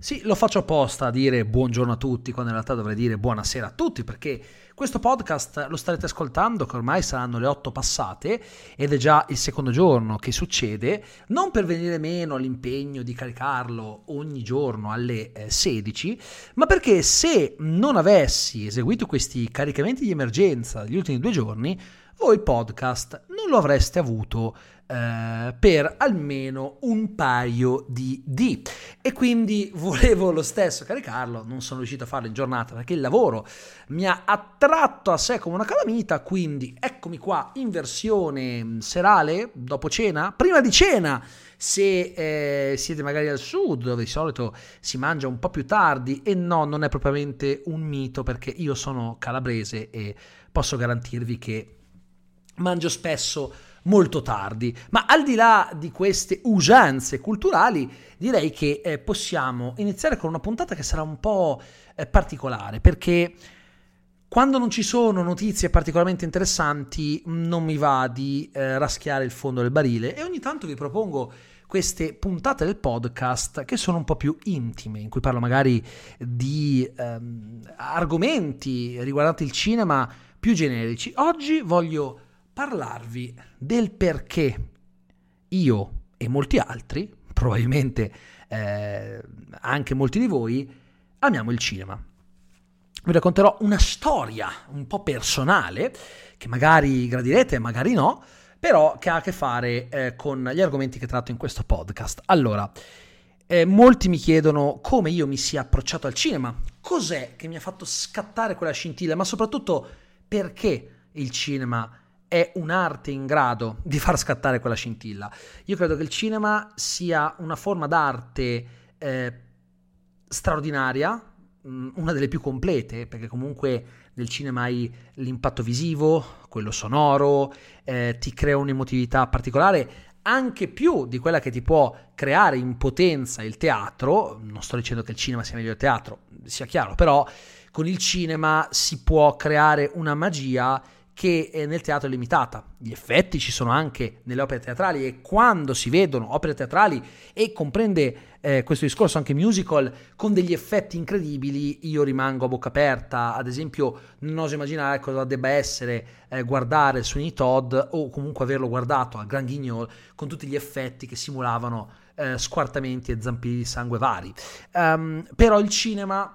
Sì, lo faccio apposta a dire buongiorno a tutti, quando in realtà dovrei dire buonasera a tutti, perché questo podcast lo starete ascoltando, che ormai saranno le 8 passate, ed è già il secondo giorno che succede, non per venire meno all'impegno di caricarlo ogni giorno alle 16, eh, ma perché se non avessi eseguito questi caricamenti di emergenza gli ultimi due giorni, voi podcast lo avreste avuto eh, per almeno un paio di D. E quindi volevo lo stesso caricarlo, non sono riuscito a farlo in giornata perché il lavoro mi ha attratto a sé come una calamita, quindi eccomi qua in versione mm, serale, dopo cena, prima di cena se eh, siete magari al sud dove di solito si mangia un po' più tardi e no, non è propriamente un mito perché io sono calabrese e posso garantirvi che mangio spesso molto tardi. Ma al di là di queste usanze culturali, direi che eh, possiamo iniziare con una puntata che sarà un po' eh, particolare, perché quando non ci sono notizie particolarmente interessanti non mi va di eh, raschiare il fondo del barile e ogni tanto vi propongo queste puntate del podcast che sono un po' più intime, in cui parlo magari di ehm, argomenti riguardanti il cinema più generici. Oggi voglio parlarvi del perché io e molti altri, probabilmente eh, anche molti di voi, amiamo il cinema. Vi racconterò una storia un po' personale, che magari gradirete, magari no, però che ha a che fare eh, con gli argomenti che tratto in questo podcast. Allora, eh, molti mi chiedono come io mi sia approcciato al cinema, cos'è che mi ha fatto scattare quella scintilla, ma soprattutto perché il cinema è un'arte in grado di far scattare quella scintilla. Io credo che il cinema sia una forma d'arte eh, straordinaria, mm, una delle più complete, perché comunque nel cinema hai l'impatto visivo, quello sonoro, eh, ti crea un'emotività particolare, anche più di quella che ti può creare in potenza il teatro. Non sto dicendo che il cinema sia meglio del teatro, sia chiaro, però con il cinema si può creare una magia che nel teatro è limitata. Gli effetti ci sono anche nelle opere teatrali e quando si vedono opere teatrali e comprende eh, questo discorso anche musical con degli effetti incredibili, io rimango a bocca aperta. Ad esempio, non oso immaginare cosa debba essere eh, guardare Sweeney Todd o comunque averlo guardato al Grand Guignol con tutti gli effetti che simulavano eh, squartamenti e zampini di sangue vari. Um, però il cinema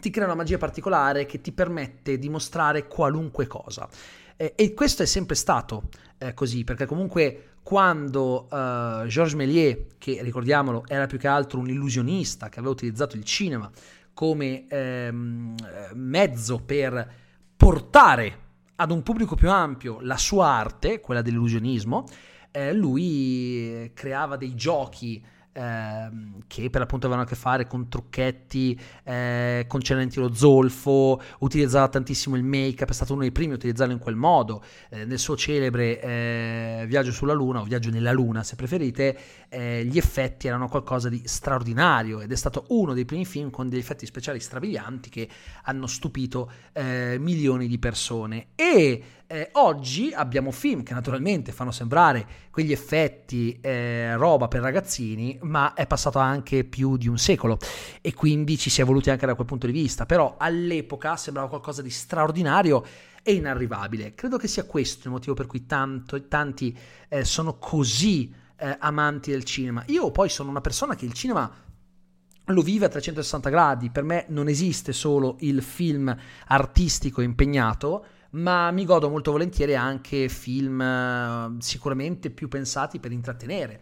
ti crea una magia particolare che ti permette di mostrare qualunque cosa. Eh, e questo è sempre stato eh, così, perché comunque quando uh, Georges Méliès, che ricordiamolo era più che altro un illusionista che aveva utilizzato il cinema come ehm, mezzo per portare ad un pubblico più ampio la sua arte, quella dell'illusionismo, eh, lui creava dei giochi Ehm, che per l'appunto avevano a che fare con trucchetti eh, concernenti lo zolfo, utilizzava tantissimo il make-up, è stato uno dei primi a utilizzarlo in quel modo. Eh, nel suo celebre eh, Viaggio sulla Luna o Viaggio nella Luna, se preferite, eh, gli effetti erano qualcosa di straordinario ed è stato uno dei primi film con degli effetti speciali strabilianti che hanno stupito eh, milioni di persone. E eh, oggi abbiamo film che naturalmente fanno sembrare quegli effetti eh, roba per ragazzini, ma è passato anche più di un secolo e quindi ci si è evoluti anche da quel punto di vista, però all'epoca sembrava qualcosa di straordinario e inarrivabile. Credo che sia questo il motivo per cui tanto, tanti eh, sono così eh, amanti del cinema. Io poi sono una persona che il cinema lo vive a 360 gradi, per me non esiste solo il film artistico impegnato, ma mi godo molto volentieri anche film eh, sicuramente più pensati per intrattenere.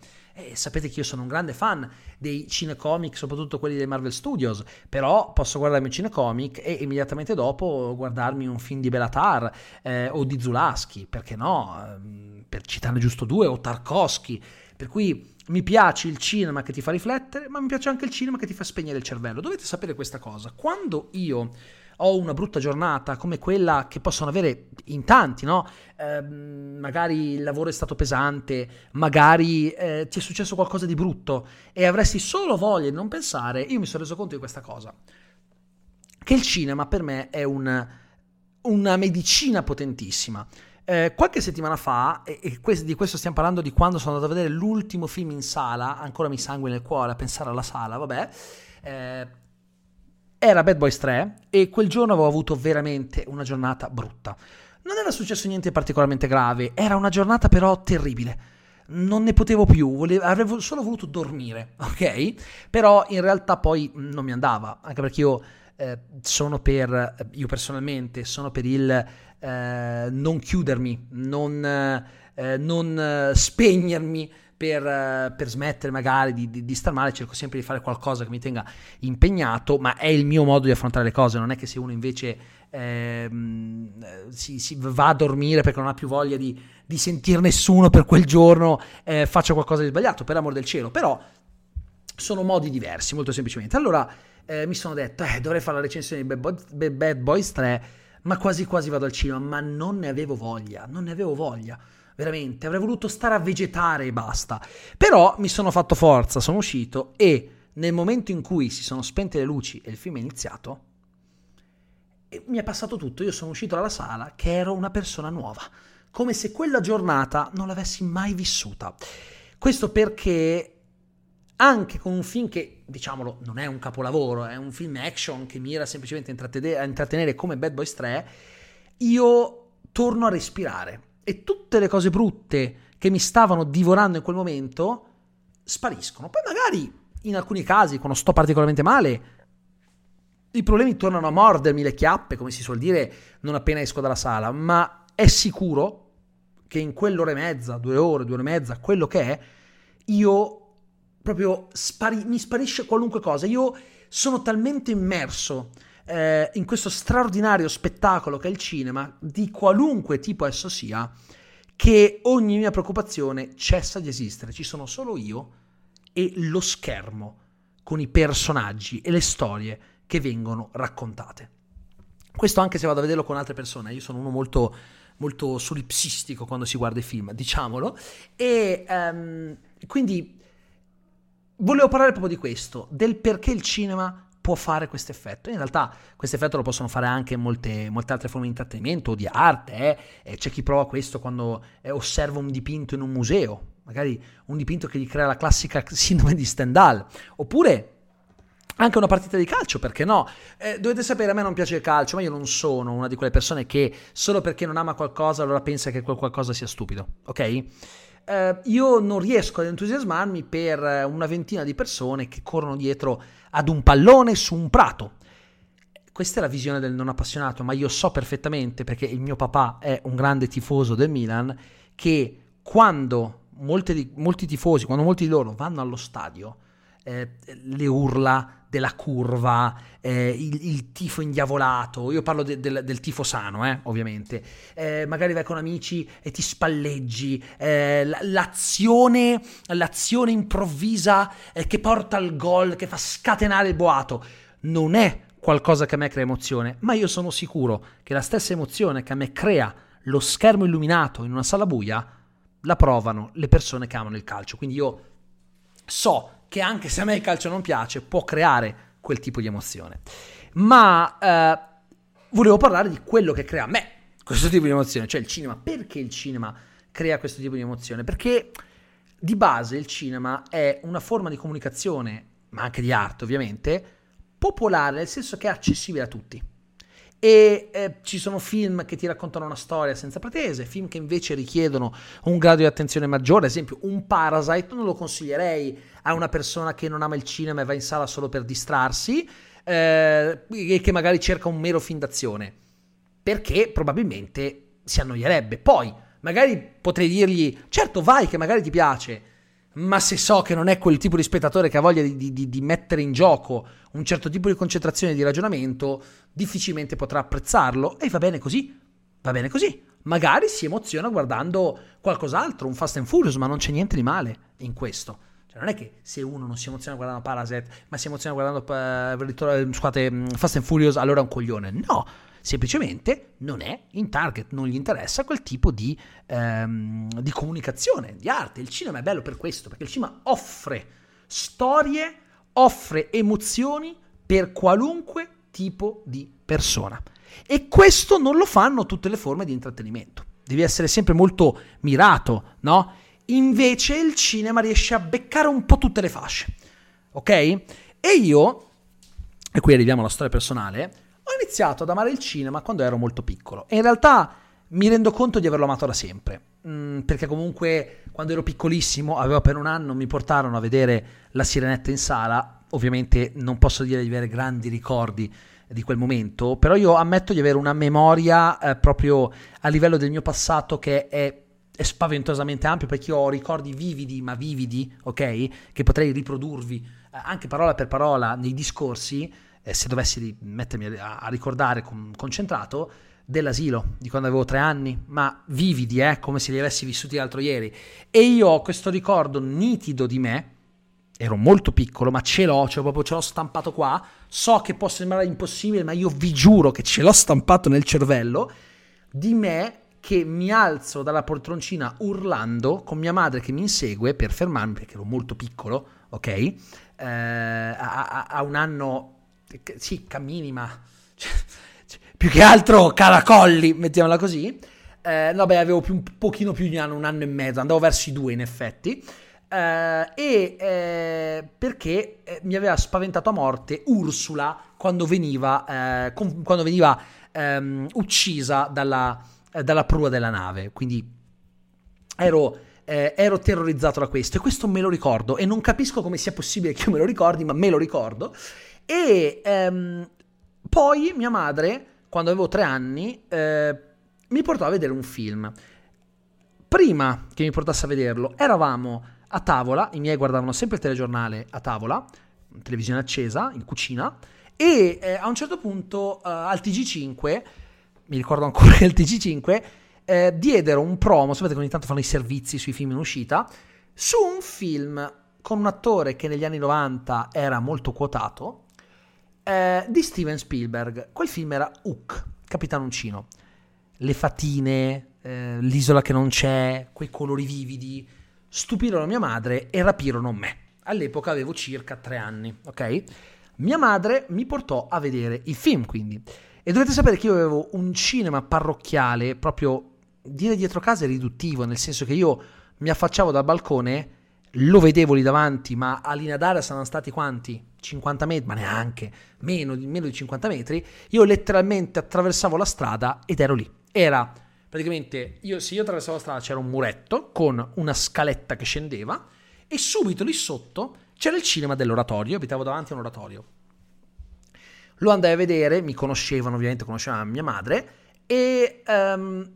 E sapete che io sono un grande fan dei cinecomic, soprattutto quelli dei Marvel Studios, però posso guardarmi un cinecomic e immediatamente dopo guardarmi un film di Belatar eh, o di Zulaski, perché no, ehm, per citarne giusto due, o Tarkovsky, per cui mi piace il cinema che ti fa riflettere, ma mi piace anche il cinema che ti fa spegnere il cervello. Dovete sapere questa cosa. Quando io ho una brutta giornata come quella che possono avere in tanti, no? Eh, magari il lavoro è stato pesante, magari eh, ti è successo qualcosa di brutto e avresti solo voglia di non pensare, io mi sono reso conto di questa cosa. Che il cinema per me è un, una medicina potentissima. Eh, qualche settimana fa, e, e questo, di questo stiamo parlando di quando sono andato a vedere l'ultimo film in sala, ancora mi sangue nel cuore a pensare alla sala, vabbè, eh, era Bad Boys 3 e quel giorno avevo avuto veramente una giornata brutta. Non era successo niente particolarmente grave, era una giornata però terribile. Non ne potevo più, volevo, avrei solo voluto dormire, ok? Però in realtà poi non mi andava, anche perché io eh, sono per, io personalmente, sono per il eh, non chiudermi, non, eh, non spegnermi per, per, smettere magari di, di, di star male, cerco sempre di fare qualcosa che mi tenga impegnato, ma è il mio modo di affrontare le cose, non è che se uno invece ehm, si, si, va a dormire perché non ha più voglia di, di sentire nessuno per quel giorno, eh, faccia qualcosa di sbagliato, per amor del cielo, però sono modi diversi, molto semplicemente. Allora eh, mi sono detto, eh, dovrei fare la recensione di Bad Boys, Bad Boys 3, ma quasi quasi vado al cinema, ma non ne avevo voglia, non ne avevo voglia veramente, avrei voluto stare a vegetare e basta. Però mi sono fatto forza, sono uscito e nel momento in cui si sono spente le luci e il film è iniziato, mi è passato tutto. Io sono uscito dalla sala che ero una persona nuova, come se quella giornata non l'avessi mai vissuta. Questo perché anche con un film che, diciamolo, non è un capolavoro, è un film action che mira semplicemente a intrattenere come Bad Boys 3, io torno a respirare e tutte le cose brutte che mi stavano divorando in quel momento spariscono. Poi magari in alcuni casi, quando sto particolarmente male, i problemi tornano a mordermi le chiappe, come si suol dire, non appena esco dalla sala, ma è sicuro che in quell'ora e mezza, due ore, due ore e mezza, quello che è, io proprio spari- mi sparisce qualunque cosa. Io sono talmente immerso eh, in questo straordinario spettacolo che è il cinema, di qualunque tipo esso sia, che ogni mia preoccupazione cessa di esistere. Ci sono solo io e lo schermo con i personaggi e le storie che vengono raccontate. Questo anche se vado a vederlo con altre persone, io sono uno molto, molto solipsistico quando si guarda i film, diciamolo, e um, quindi volevo parlare proprio di questo, del perché il cinema può fare questo effetto. In realtà questo effetto lo possono fare anche molte, molte altre forme di intrattenimento o di arte. Eh? c'è chi prova questo quando eh, osserva un dipinto in un museo, magari un dipinto che gli crea la classica sindrome di Stendhal, oppure anche una partita di calcio, perché no? Eh, dovete sapere, a me non piace il calcio, ma io non sono una di quelle persone che solo perché non ama qualcosa allora pensa che quel qualcosa sia stupido, ok? Eh, io non riesco ad entusiasmarmi per una ventina di persone che corrono dietro ad un pallone su un prato. Questa è la visione del non appassionato, ma io so perfettamente, perché il mio papà è un grande tifoso del Milan, che quando molti, molti tifosi, quando molti di loro vanno allo stadio, eh, le urla della curva, eh, il, il, tifo indiavolato, io parlo de, de, del tifo sano, eh, ovviamente, eh, magari vai con amici e ti spalleggi, eh, l'azione, l'azione improvvisa eh, che porta al gol, che fa scatenare il boato, non è qualcosa che a me crea emozione, ma io sono sicuro che la stessa emozione che a me crea lo schermo illuminato in una sala buia, la provano le persone che amano il calcio, quindi io so che anche se a me il calcio non piace, può creare quel tipo di emozione. Ma eh, volevo parlare di quello che crea a me questo tipo di emozione, cioè il cinema. Perché il cinema crea questo tipo di emozione? Perché di base il cinema è una forma di comunicazione, ma anche di arte ovviamente, popolare, nel senso che è accessibile a tutti. E eh, ci sono film che ti raccontano una storia senza pretese, film che invece richiedono un grado di attenzione maggiore, ad esempio un Parasite non lo consiglierei a una persona che non ama il cinema e va in sala solo per distrarsi eh, e che magari cerca un mero film d'azione, perché probabilmente si annoierebbe. Poi magari potrei dirgli, certo vai che magari ti piace, ma se so che non è quel tipo di spettatore che ha voglia di, di, di, mettere in gioco un certo tipo di concentrazione e di ragionamento, difficilmente potrà apprezzarlo e va bene così, va bene così. Magari si emoziona guardando qualcos'altro, un Fast and Furious, ma non c'è niente di male in questo. Cioè, non è che se uno non si emoziona guardando Parasite, ma si emoziona guardando uh, scusate, mm, Fast and Furious, allora è un coglione. No, semplicemente non è in target, non gli interessa quel tipo di, ehm, di comunicazione, di arte. Il cinema è bello per questo, perché il cinema offre storie, offre emozioni per qualunque tipo di persona. E questo non lo fanno tutte le forme di intrattenimento. Devi essere sempre molto mirato, no? Invece il cinema riesce a beccare un po' tutte le fasce. Ok? E io, e qui arriviamo alla storia personale, ho iniziato ad amare il cinema quando ero molto piccolo. E in realtà mi rendo conto di averlo amato da sempre. Mm, perché comunque quando ero piccolissimo, avevo appena un anno, mi portarono a vedere La Sirenetta in sala. Ovviamente non posso dire di avere grandi ricordi di quel momento, però io ammetto di avere una memoria eh, proprio a livello del mio passato che è, è, spaventosamente ampio perché io ho ricordi vividi, ma vividi, ok? Che potrei riprodurvi eh, anche parola per parola nei discorsi eh, se dovessi mettermi a, a ricordare con, concentrato, dell'asilo, di quando avevo tre anni, ma vividi, eh, come se li avessi vissuti l'altro ieri. E io ho questo ricordo nitido di me, ero molto piccolo, ma ce l'ho, cioè proprio ce l'ho stampato qua. So che può sembrare impossibile, ma io vi giuro che ce l'ho stampato nel cervello di me che mi alzo dalla poltroncina urlando con mia madre che mi insegue per fermarmi perché ero molto piccolo, ok? Eh, a, a, un anno sì, cammini, ma cioè, cioè, più che altro caracolli, mettiamola così. Eh, no, beh, avevo più, un pochino più di un anno, un anno e mezzo, andavo verso i due in effetti. Eh, e eh, perché eh, mi aveva spaventato a morte Ursula quando veniva, eh, com- quando veniva ehm, uccisa dalla, eh, dalla, prua della nave. Quindi ero, ero terrorizzato da questo e questo me lo ricordo e non capisco come sia possibile che io me lo ricordi, ma me lo ricordo. E ehm, poi mia madre, quando avevo tre anni, eh, mi portò a vedere un film. Prima che mi portasse a vederlo, eravamo a tavola, i miei guardavano sempre il telegiornale a tavola, televisione accesa, in cucina, e eh, a un certo punto eh, al TG5, mi ricordo ancora che al TG5, eh, diedero un promo, sapete che ogni tanto fanno i servizi sui film in uscita, su un film con un attore che negli anni 90 era molto quotato, eh, di Steven Spielberg. Quel film era Hook, Capitano Uncino. Le fatine, eh, l'isola che non c'è, quei colori vividi, stupirono mia madre e rapirono me. All'epoca avevo circa tre anni, ok? Mia madre mi portò a vedere il film, quindi. E dovete sapere che io avevo un cinema parrocchiale, proprio dire dietro casa è riduttivo, nel senso che io mi affacciavo dal balcone lo vedevo lì davanti, ma a linea d'aria saranno stati quanti? 50 metri, ma neanche, meno di, meno di 50 metri. Io letteralmente attraversavo la strada ed ero lì. Era praticamente, io, se io attraversavo la strada c'era un muretto con una scaletta che scendeva e subito lì sotto c'era il cinema dell'oratorio, abitavo davanti a un oratorio. Lo andai a vedere, mi conoscevano ovviamente, conoscevano mia madre e um,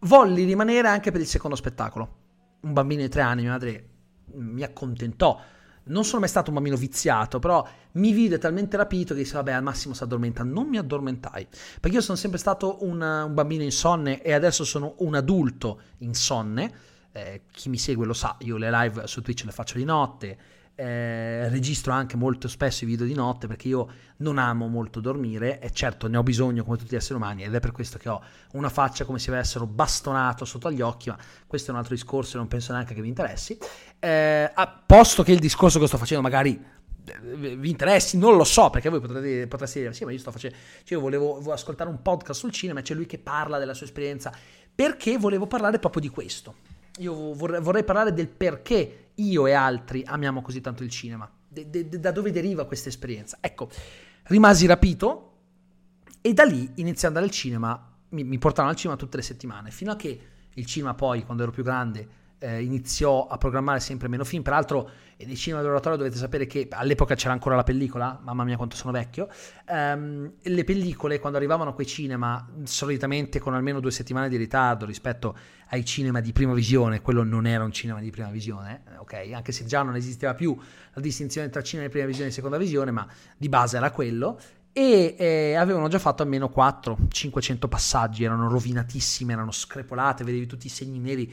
volli rimanere anche per il secondo spettacolo. Un bambino di tre anni, mia madre mi accontentò. Non sono mai stato un bambino viziato, però mi vide talmente rapito che disse, vabbè, al massimo si addormenta. Non mi addormentai, perché io sono sempre stato un, un bambino insonne e adesso sono un adulto insonne. Eh, chi mi segue lo sa, io le live su Twitch le faccio di notte, eh, registro anche molto spesso i video di notte perché io non amo molto dormire e certo ne ho bisogno come tutti gli esseri umani ed è per questo che ho una faccia come se avessero bastonato sotto agli occhi, ma questo è un altro discorso e non penso neanche che vi interessi. Eh, a posto che il discorso che sto facendo magari eh, vi interessi, non lo so, perché voi potrete, potreste dire, sì, ma io sto facendo, cioè io volevo, volevo ascoltare un podcast sul cinema e c'è lui che parla della sua esperienza, perché volevo parlare proprio di questo. Io vorrei, vorrei parlare del perché io e altri amiamo così tanto il cinema, de, de, da dove deriva questa esperienza. Ecco, rimasi rapito e da lì iniziai ad andare al cinema, mi, mi portavano al cinema tutte le settimane, fino a che il cinema poi, quando ero più grande, eh, iniziò a programmare sempre meno film. Peraltro, nei cinema dell'oratorio dovete sapere che all'epoca c'era ancora la pellicola, mamma mia quanto sono vecchio. Um, le pellicole, quando arrivavano a quei cinema, solitamente con almeno due settimane di ritardo rispetto ai cinema di prima visione, quello non era un cinema di prima visione, eh, ok? Anche se già non esisteva più la distinzione tra cinema di prima visione e seconda visione, ma di base era quello e eh, avevano già fatto almeno 400-500 passaggi, erano rovinatissime, erano screpolate, vedevi tutti i segni neri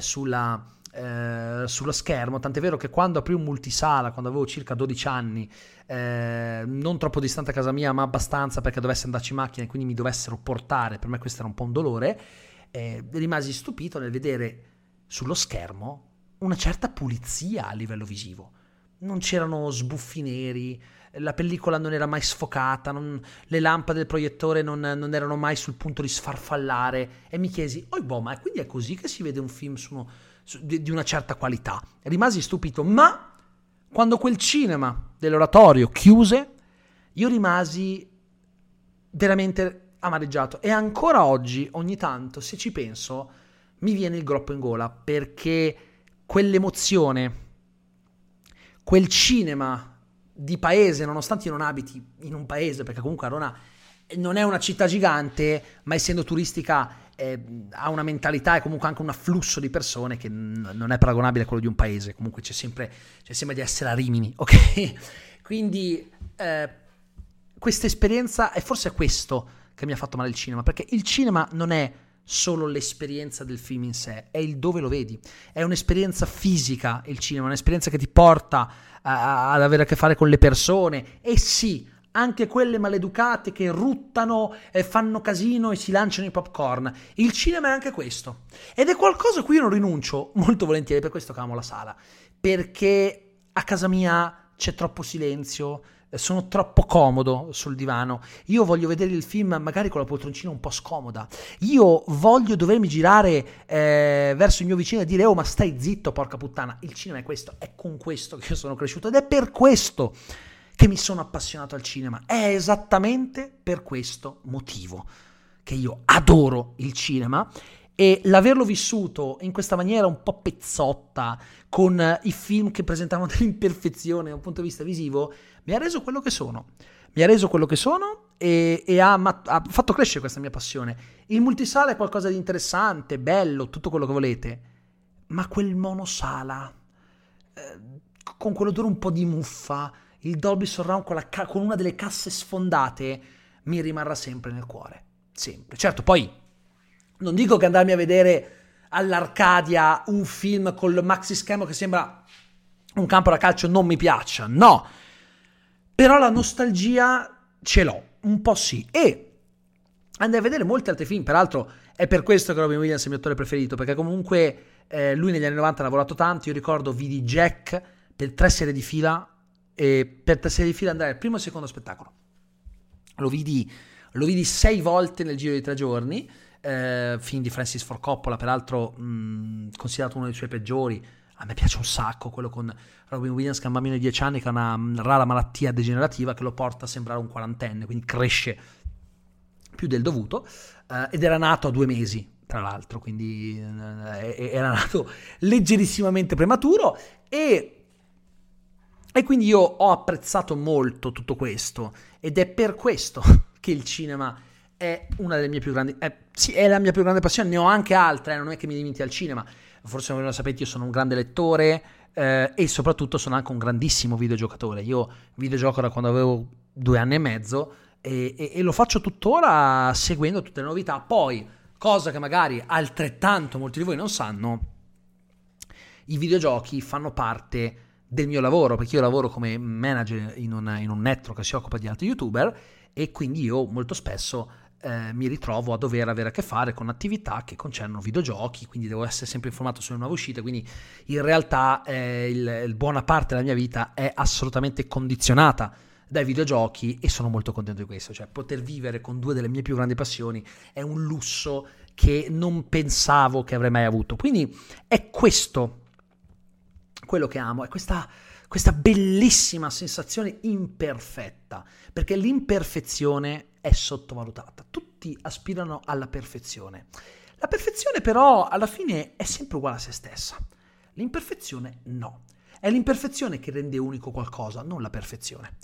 sulla, eh, sullo schermo, tant'è vero che quando aprì un multisala, quando avevo circa 12 anni, eh, non troppo distante a casa mia, ma abbastanza perché dovesse andarci in macchina e quindi mi dovessero portare, per me questo era un po' un dolore, eh, rimasi stupito nel vedere sullo schermo una certa pulizia a livello visivo. Non c'erano sbuffi neri, la pellicola non era mai sfocata, non, le lampade del proiettore non, non, erano mai sul punto di sfarfallare e mi chiesi, oh boh, ma quindi è così che si vede un film su uno, di una certa qualità. Rimasi stupito, ma quando quel cinema dell'oratorio chiuse, io rimasi veramente amareggiato e ancora oggi, ogni tanto, se ci penso, mi viene il groppo in gola perché quell'emozione, quel cinema di paese, nonostante io non abiti in un paese, perché comunque Arona non è una città gigante, ma essendo turistica eh, ha una mentalità e comunque anche un afflusso di persone che n- non è paragonabile a quello di un paese. Comunque c'è sempre, c'è sempre di essere a Rimini, ok? Quindi eh, questa esperienza, e forse è questo che mi ha fatto male il cinema, perché il cinema non è solo l'esperienza del film in sé, è il dove lo vedi. È un'esperienza fisica il cinema, un'esperienza che ti porta a, ad avere a che fare con le persone. E sì, anche quelle maleducate che ruttano e fanno casino e si lanciano i popcorn. Il cinema è anche questo. Ed è qualcosa a cui io non rinuncio molto volentieri, per questo che amo la sala. Perché a casa mia c'è troppo silenzio, sono troppo comodo sul divano. Io voglio vedere il film magari con la poltroncina un po' scomoda. Io voglio dovermi girare eh, verso il mio vicino e dire: Oh, ma stai zitto, porca puttana. Il cinema è questo, è con questo che io sono cresciuto ed è per questo che mi sono appassionato al cinema. È esattamente per questo motivo che io adoro il cinema e l'averlo vissuto in questa maniera un po' pezzotta, con i film che presentavano delle imperfezioni da un punto di vista visivo, mi ha reso quello che sono. Mi ha reso quello che sono e, e ha, ha, fatto crescere questa mia passione. Il multisala è qualcosa di interessante, bello, tutto quello che volete, ma quel monosala, eh, con quell'odore un po' di muffa, il Dolby Surround con, ca- con una delle casse sfondate mi rimarrà sempre nel cuore. Sempre. Certo, poi non dico che andarmi a vedere all'Arcadia un film col maxi schermo che sembra un campo da calcio non mi piaccia, no. Però la nostalgia ce l'ho, un po' sì. E andai a vedere molti altri film, peraltro è per questo che Robin Williams è il mio attore preferito, perché comunque eh, lui negli anni 90 ha lavorato tanto, io ricordo vidi Jack per tre serie di fila e per tre serie di fila andare al primo e secondo spettacolo. Lo vidi, lo vidi sei volte nel giro di tre giorni, eh, film di Francis Ford Coppola, peraltro mh, considerato uno dei suoi peggiori. A me piace un sacco quello con Robin Williams che è un bambino di 10 anni che ha una rara malattia degenerativa che lo porta a sembrare un quarantenne, quindi cresce più del dovuto eh, ed era nato a due mesi tra l'altro, quindi eh, era nato leggerissimamente prematuro e e quindi io ho apprezzato molto tutto questo ed è per questo che il cinema è una delle mie più grandi... Eh, sì, è la mia più grande passione, ne ho anche altre, eh, non è che mi limiti al cinema. Forse non lo sapete, io sono un grande lettore eh, e soprattutto sono anche un grandissimo videogiocatore. Io videogioco da quando avevo due anni e mezzo e, e, e lo faccio tuttora seguendo tutte le novità. Poi, cosa che magari altrettanto molti di voi non sanno, i videogiochi fanno parte del mio lavoro, perché io lavoro come manager in un, in un network che si occupa di altri youtuber e quindi io molto spesso eh, mi ritrovo a dover avere a che fare con attività che concernono videogiochi, quindi devo essere sempre informato sulle nuove uscite, quindi in realtà eh, il, il buona parte della mia vita è assolutamente condizionata dai videogiochi e sono molto contento di questo, cioè poter vivere con due delle mie più grandi passioni è un lusso che non pensavo che avrei mai avuto. Quindi è questo quello che amo è questa, questa bellissima sensazione imperfetta, perché l'imperfezione è sottovalutata. Tutti aspirano alla perfezione. La perfezione però alla fine è sempre uguale a se stessa. L'imperfezione no. È l'imperfezione che rende unico qualcosa, non la perfezione.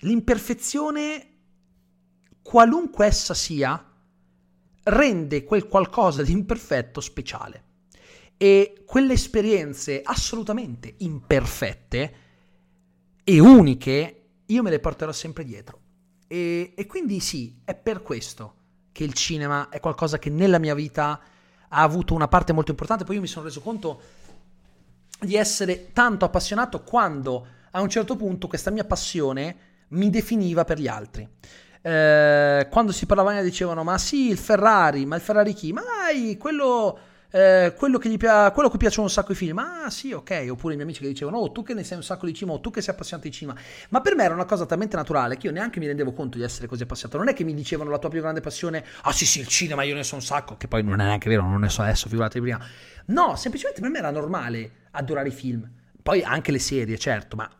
L'imperfezione, qualunque essa sia, rende quel qualcosa di imperfetto speciale. E quelle esperienze assolutamente imperfette e uniche, io me le porterò sempre dietro. E, e quindi sì, è per questo che il cinema è qualcosa che nella mia vita ha avuto una parte molto importante. Poi io mi sono reso conto di essere tanto appassionato quando a un certo punto questa mia passione mi definiva per gli altri. Eh, quando si parlava dicevano ma sì il Ferrari, ma il Ferrari chi? Ma dai, quello eh, quello, che gli pia- quello cui piacciono un sacco i film, ah sì, ok, oppure i miei amici che dicevano, oh, tu che ne sai un sacco di cinema, o tu che sei appassionato di cinema. Ma per me era una cosa talmente naturale che io neanche mi rendevo conto di essere così appassionato. Non è che mi dicevano la tua più grande passione, ah sì, sì, il cinema, io ne so un sacco, che poi non è neanche vero, non ne so adesso, figurati prima. No, semplicemente per me era normale adorare i film. Poi anche le serie, certo, ma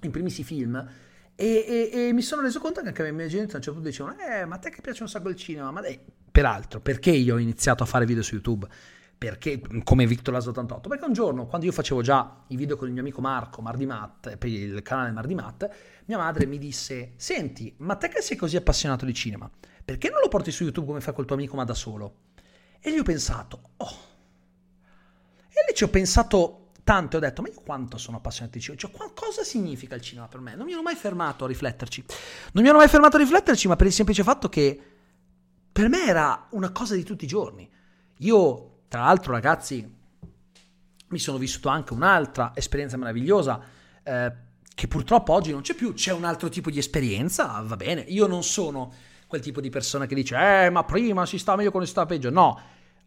in primis i film. E, e, e, mi sono reso conto che anche i miei genitori a un certo punto dicevano: Eh, ma a te che piace un sacco il cinema? Ma dai, peraltro, perché io ho iniziato a fare video su YouTube? Perché, come Victor Laso 88? Perché un giorno, quando io facevo già i video con il mio amico Marco, Mardi Matt, per il canale Mardi Matt, mia madre mi disse: Senti, ma te che sei così appassionato di cinema, perché non lo porti su YouTube come fai col tuo amico, ma da solo? E lì ho pensato: Oh. E lì ci ho pensato tanto ho detto, ma io quanto sono appassionato di cinema? Cioè, cosa significa il cinema per me? Non mi ero mai fermato a rifletterci. Non mi ero mai fermato a rifletterci, ma per il semplice fatto che per me era una cosa di tutti i giorni. Io, tra l'altro, ragazzi, mi sono vissuto anche un'altra esperienza meravigliosa. Eh, che purtroppo oggi non c'è più, c'è un altro tipo di esperienza, va bene. Io non sono quel tipo di persona che dice, eh, ma prima si sta meglio quando si sta peggio. No,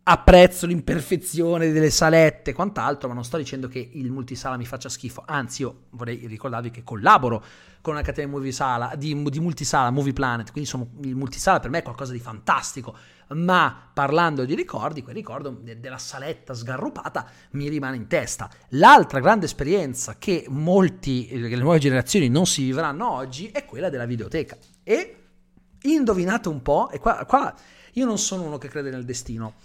apprezzo l'imperfezione delle salette e quant'altro, ma non sto dicendo che il multisala mi faccia schifo, anzi io vorrei ricordarvi che collaboro con una catena di, multisala, di, di multisala, Movie Planet, quindi sono, il multisala per me è qualcosa di fantastico, ma parlando di ricordi, quel ricordo de, della saletta sgarrupata mi rimane in testa. L'altra grande esperienza che molti, le nuove generazioni non si vivranno oggi è quella della videoteca. E indovinate un po', e qua, qua io non sono uno che crede nel destino,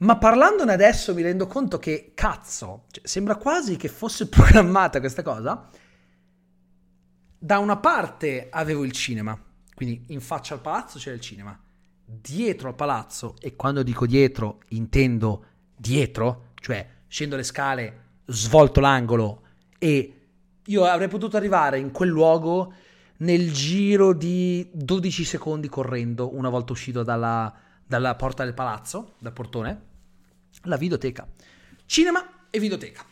ma parlandone adesso mi rendo conto che, cazzo, cioè, sembra quasi che fosse programmata questa cosa. Da una parte avevo il cinema, quindi in faccia al palazzo c'era il cinema. Dietro al palazzo, e quando dico dietro intendo dietro, cioè scendo le scale, svolto l'angolo e io avrei potuto arrivare in quel luogo nel giro di 12 secondi correndo una volta uscito dalla, dalla porta del palazzo, dal portone la videoteca. Cinema e videoteca.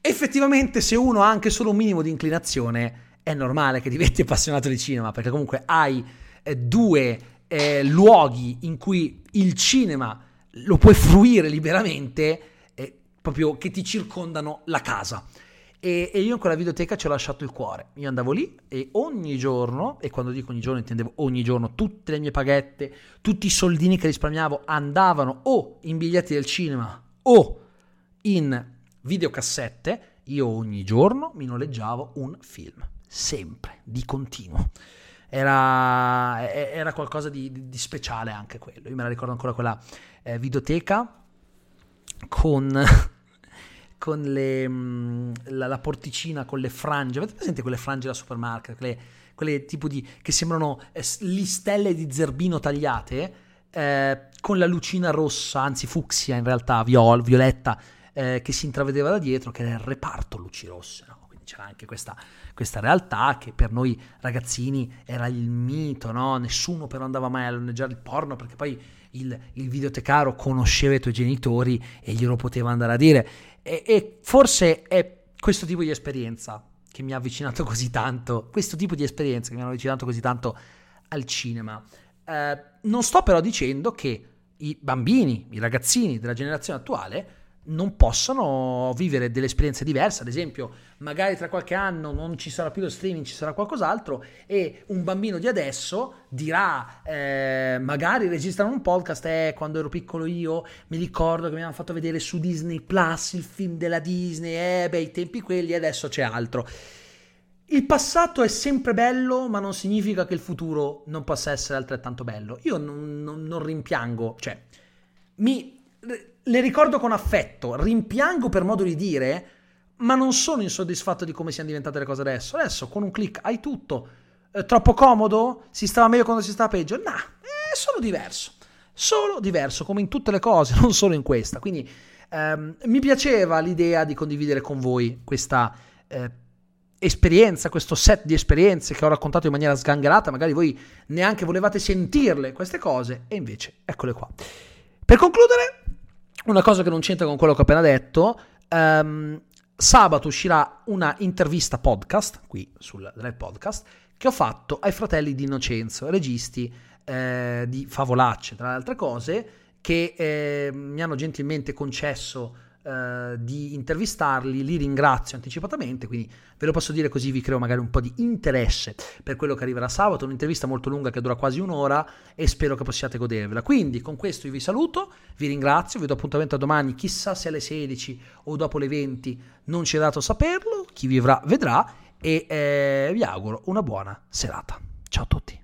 Effettivamente, se uno ha anche solo un minimo di inclinazione, è normale che diventi appassionato di cinema, perché comunque hai eh, due eh, luoghi in cui il cinema lo puoi fruire liberamente, eh, proprio che ti circondano la casa. E, e, io in quella videoteca ci ho lasciato il cuore. Io andavo lì e ogni giorno, e quando dico ogni giorno intendevo ogni giorno, tutte le mie paghette, tutti i soldini che risparmiavo andavano o in biglietti del cinema o in videocassette. Io ogni giorno mi noleggiavo un film, sempre, di continuo. Era, era qualcosa di, di, speciale anche quello. Io me la ricordo ancora quella eh, videoteca con con le, mm, la, la, porticina con le frange. Avete presente quelle frange da supermarket? Quelle, quelle tipo di che sembrano eh, listelle di zerbino tagliate eh, con la lucina rossa, anzi fucsia in realtà, viol, violetta, eh, che si intravedeva da dietro, che era il reparto luci rosse. No? Quindi c'era anche questa, questa, realtà che per noi ragazzini era il mito, no? Nessuno però andava mai a loneggiare il porno perché poi il, il videotecaro conosceva i tuoi genitori e glielo poteva andare a dire. E, e forse è questo tipo di esperienza che mi ha avvicinato così tanto, questo tipo di esperienza che mi hanno avvicinato così tanto al cinema. Eh, non sto però dicendo che i bambini, i ragazzini della generazione attuale non possano vivere delle esperienze diverse, ad esempio magari tra qualche anno non ci sarà più lo streaming, ci sarà qualcos'altro e un bambino di adesso dirà, eh, magari registrano un podcast, eh, quando ero piccolo io mi ricordo che mi hanno fatto vedere su Disney Plus il film della Disney, eh beh i tempi quelli, adesso c'è altro. Il passato è sempre bello, ma non significa che il futuro non possa essere altrettanto bello. Io non, non, non rimpiango, cioè mi le ricordo con affetto, rimpiango per modo di dire, ma non sono insoddisfatto di come siano diventate le cose adesso. Adesso con un clic hai tutto. Eh, troppo comodo? Si stava meglio quando si stava peggio? No, è solo diverso. Solo diverso, come in tutte le cose, non solo in questa. Quindi ehm, mi piaceva l'idea di condividere con voi questa eh, esperienza, questo set di esperienze che ho raccontato in maniera sgangherata. Magari voi neanche volevate sentirle queste cose, e invece eccole qua. Per concludere, una cosa che non c'entra con quello che ho appena detto, Um, sabato uscirà una intervista podcast, qui sul Drive Podcast, che ho fatto ai fratelli di Innocenzo, registi eh, di Favolacce, tra le altre cose, che eh, mi hanno gentilmente concesso eh, di intervistarli, li ringrazio anticipatamente, quindi ve lo posso dire così vi creo magari un po' di interesse per quello che arriverà sabato, un'intervista molto lunga che dura quasi un'ora e spero che possiate godervela. Quindi con questo io vi saluto, vi ringrazio, vi do appuntamento a domani, chissà se alle 16 o dopo le 20, non ci è dato saperlo, chi vivrà vedrà e eh, vi auguro una buona serata. Ciao a tutti.